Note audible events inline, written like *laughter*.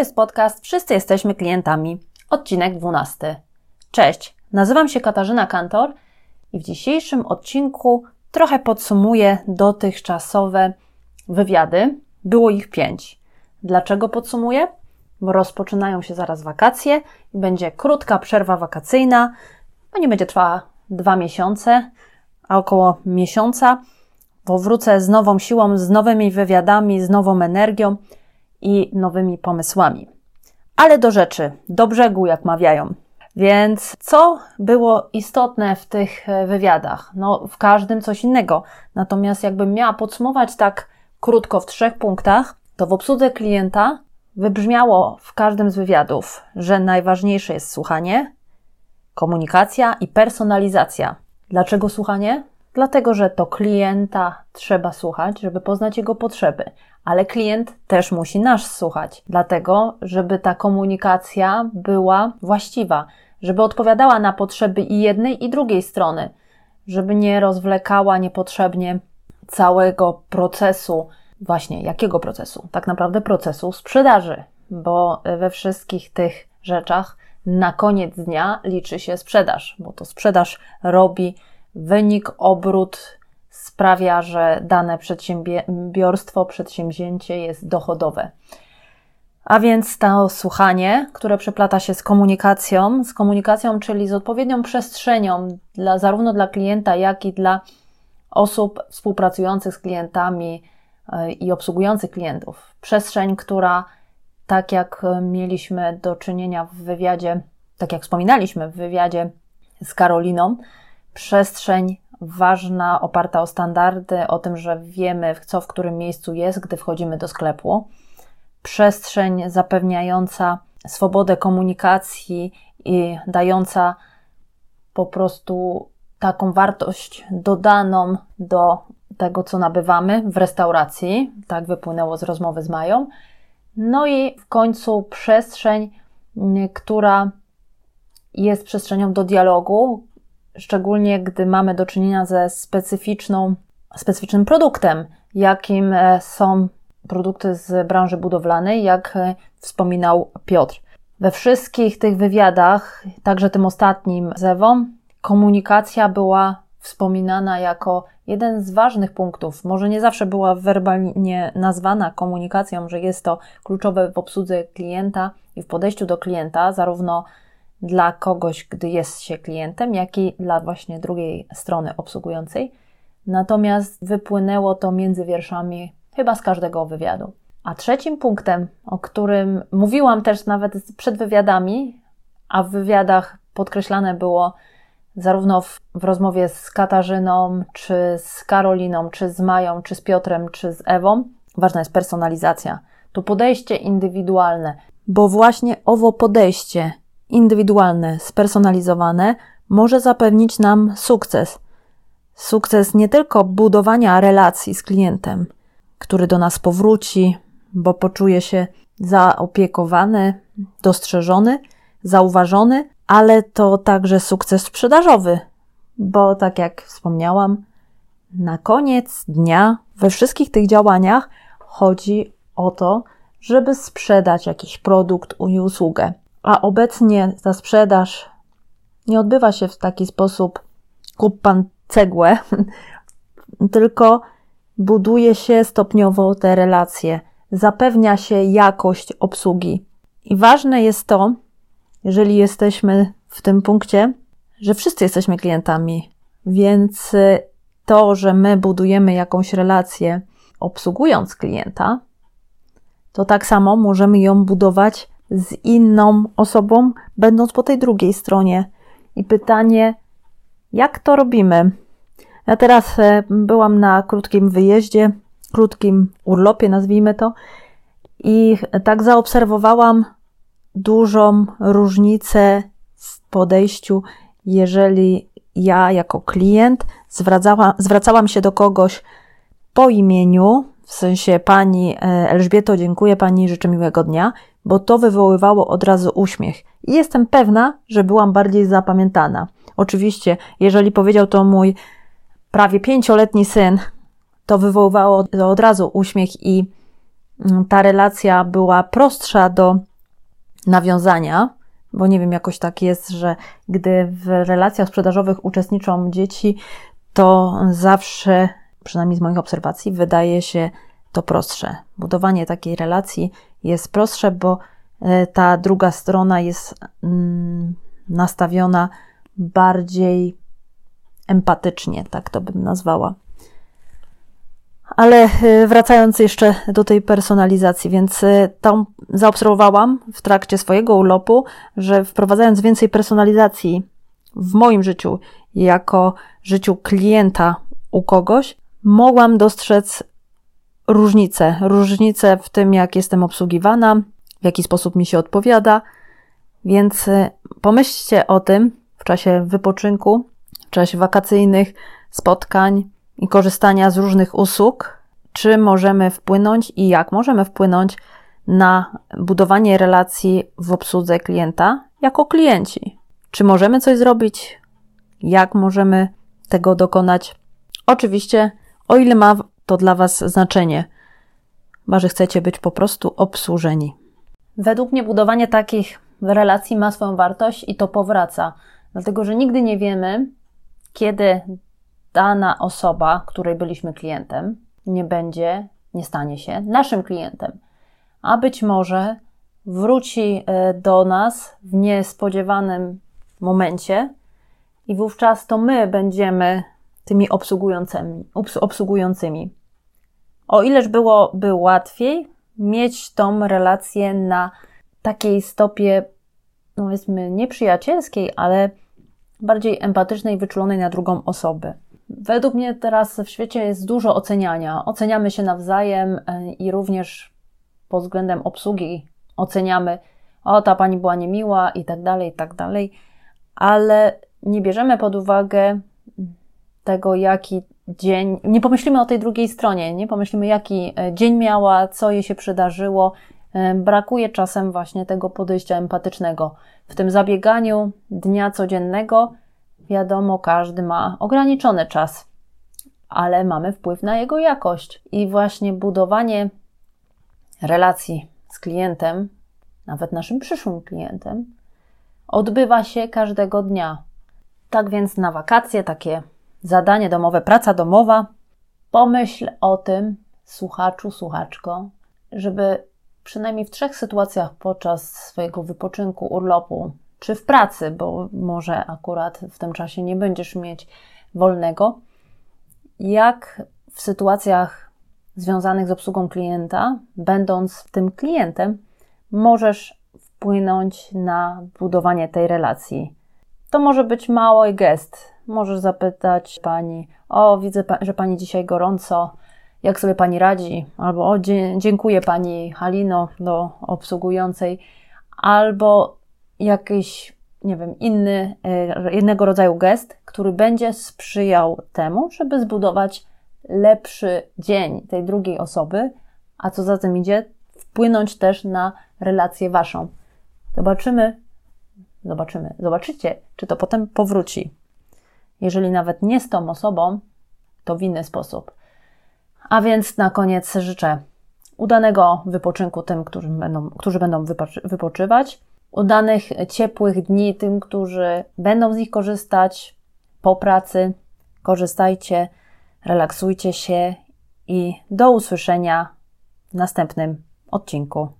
jest podcast Wszyscy jesteśmy klientami, odcinek 12. Cześć, nazywam się Katarzyna Kantor i w dzisiejszym odcinku trochę podsumuję dotychczasowe wywiady. Było ich pięć. Dlaczego podsumuję? Bo rozpoczynają się zaraz wakacje i będzie krótka przerwa wakacyjna. No nie będzie trwała dwa miesiące, a około miesiąca, bo wrócę z nową siłą, z nowymi wywiadami, z nową energią i nowymi pomysłami. Ale do rzeczy, do brzegu, jak mawiają. Więc co było istotne w tych e, wywiadach? No, w każdym coś innego. Natomiast jakbym miała podsumować tak krótko w trzech punktach, to w obsłudze klienta wybrzmiało w każdym z wywiadów, że najważniejsze jest słuchanie, komunikacja i personalizacja. Dlaczego słuchanie? Dlatego, że to klienta trzeba słuchać, żeby poznać jego potrzeby, ale klient też musi nas słuchać, dlatego, żeby ta komunikacja była właściwa, żeby odpowiadała na potrzeby i jednej, i drugiej strony, żeby nie rozwlekała niepotrzebnie całego procesu, właśnie jakiego procesu? Tak naprawdę procesu sprzedaży, bo we wszystkich tych rzeczach na koniec dnia liczy się sprzedaż, bo to sprzedaż robi wynik, obrót sprawia, że dane przedsiębiorstwo, przedsięwzięcie jest dochodowe. A więc to słuchanie, które przeplata się z komunikacją, z komunikacją, czyli z odpowiednią przestrzenią dla, zarówno dla klienta, jak i dla osób współpracujących z klientami e, i obsługujących klientów. Przestrzeń, która, tak jak mieliśmy do czynienia w wywiadzie, tak jak wspominaliśmy w wywiadzie z Karoliną, przestrzeń ważna, oparta o standardy, o tym, że wiemy, co w którym miejscu jest, gdy wchodzimy do sklepu. Przestrzeń zapewniająca swobodę komunikacji i dająca po prostu taką wartość dodaną do tego, co nabywamy w restauracji. Tak wypłynęło z rozmowy z Mają. No i w końcu przestrzeń, która jest przestrzenią do dialogu, szczególnie gdy mamy do czynienia ze specyficzną, specyficznym produktem, jakim e, są produkty z branży budowlanej, jak e, wspominał Piotr. We wszystkich tych wywiadach, także tym ostatnim z Ewą, komunikacja była wspominana jako jeden z ważnych punktów. Może nie zawsze była werbalnie nazwana komunikacją, że jest to kluczowe w obsłudze klienta i w podejściu do klienta, zarówno dla kogoś, gdy jest się klientem, jak i dla właśnie drugiej strony obsługującej. Natomiast wypłynęło to między wierszami chyba z każdego wywiadu. A trzecim punktem, o którym mówiłam też nawet przed wywiadami, a w wywiadach podkreślane było zarówno w, w, rozmowie z Katarzyną, czy z Karoliną, czy z Mają, czy z Piotrem, czy z Ewą, ważna jest personalizacja. To podejście indywidualne, bo właśnie owo podejście indywidualne, spersonalizowane może zapewnić nam sukces. Sukces nie tylko budowania relacji z klientem, który do nas powróci, bo poczuje się zaopiekowany, dostrzeżony, zauważony, ale to także sukces sprzedażowy, bo tak jak wspomniałam, na koniec dnia we wszystkich tych działaniach chodzi o to, żeby sprzedać jakiś produkt i usługę. A obecnie ta sprzedaż nie odbywa się w taki sposób, kup pan cegłę, *laughs* tylko buduje się stopniowo te relacje, zapewnia się jakość obsługi. I ważne jest to, jeżeli jesteśmy w tym punkcie, że wszyscy jesteśmy klientami, więc to, że my budujemy jakąś relację obsługując klienta, to tak samo możemy ją budować z inną osobą, będąc po tej drugiej stronie. I pytanie, jak to robimy? Ja teraz e, byłam na krótkim wyjeździe, krótkim urlopie, nazwijmy to, i tak zaobserwowałam dużą różnicę w podejściu, jeżeli ja jako klient zwracała, zwracałam się do kogoś po imieniu, w sensie pani e, Elżbieto, dziękuję pani, życzę miłego dnia, bo to wywoływało od razu uśmiech. I jestem pewna, że byłam bardziej zapamiętana. Oczywiście, jeżeli powiedział to mój prawie pięcioletni syn, to wywoływało od razu uśmiech i mm, ta relacja była prostsza do nawiązania, bo nie wiem, jakoś tak jest, że gdy w relacjach sprzedażowych uczestniczą dzieci, to zawsze, przynajmniej z moich obserwacji, wydaje się to prostsze. Budowanie takiej relacji jest prostsze, bo e, ta druga strona jest mm, nastawiona bardziej empatycznie, tak to bym nazwała. Ale e, wracając jeszcze do tej personalizacji, więc e, tam zaobserwowałam w trakcie swojego urlopu, że wprowadzając więcej personalizacji w moim życiu, jako życiu klienta u kogoś, mogłam dostrzec różnice. Różnice w tym, jak jestem obsługiwana, w jaki sposób mi się odpowiada. Więc y, pomyślcie o tym w czasie wypoczynku, w czasie wakacyjnych spotkań i korzystania z różnych usług, czy możemy wpłynąć i jak możemy wpłynąć na budowanie relacji w obsłudze klienta jako klienci. Czy możemy coś zrobić? Jak możemy tego dokonać? Oczywiście, o ile ma to dla Was znaczenie, chyba że chcecie być po prostu obsłużeni. Według mnie budowanie takich relacji ma swoją wartość i to powraca, dlatego że nigdy nie wiemy, kiedy dana osoba, której byliśmy klientem, nie będzie, nie stanie się naszym klientem, a być może wróci e, do nas w niespodziewanym momencie i wówczas to my będziemy tymi obsługującymi. obsługującymi. O ileż byłoby łatwiej mieć tą relację na takiej stopie, no powiedzmy, nieprzyjacielskiej, ale bardziej empatycznej, wyczulonej na drugą osobę. Według mnie teraz w świecie jest dużo oceniania. Oceniamy się nawzajem e, i również pod względem obsługi oceniamy, o ta pani była niemiła i tak dalej, i tak dalej, ale nie bierzemy pod uwagę tego, jaki dzień, nie pomyślimy o tej drugiej stronie, nie pomyślimy, jaki e, dzień miała, co jej się przydarzyło. E, brakuje czasem właśnie tego podejścia empatycznego. W tym zabieganiu dnia codziennego, wiadomo, każdy ma ograniczony czas, ale mamy wpływ na jego jakość. I właśnie budowanie relacji z klientem, nawet naszym przyszłym klientem, odbywa się każdego dnia. Tak więc na wakacje takie zadanie domowe, praca domowa, pomyśl o tym, słuchaczu, słuchaczko, żeby przynajmniej w trzech sytuacjach podczas swojego wypoczynku, urlopu, czy w pracy, bo może akurat w tym czasie nie będziesz mieć wolnego, jak w sytuacjach związanych z obsługą klienta, będąc tym klientem, możesz wpłynąć na budowanie tej relacji. To może być mały gest, Możesz zapytać pani, o widzę, że pani dzisiaj gorąco, jak sobie pani radzi? Albo o dziękuję pani Halino do obsługującej, albo jakiś, nie wiem, inny, e, innego rodzaju gest, który będzie sprzyjał temu, żeby zbudować lepszy dzień tej drugiej osoby, a co za tym idzie, wpłynąć też na relację waszą. Zobaczymy, zobaczymy, zobaczycie, czy to potem powróci jeżeli nawet nie z tą osobą, to w inny sposób. A więc na koniec życzę udanego wypoczynku tym, którzy będą, którzy będą wypoczywać, udanych, ciepłych dni tym, którzy będą z nich korzystać po pracy. Korzystajcie, relaksujcie się i do usłyszenia w następnym odcinku.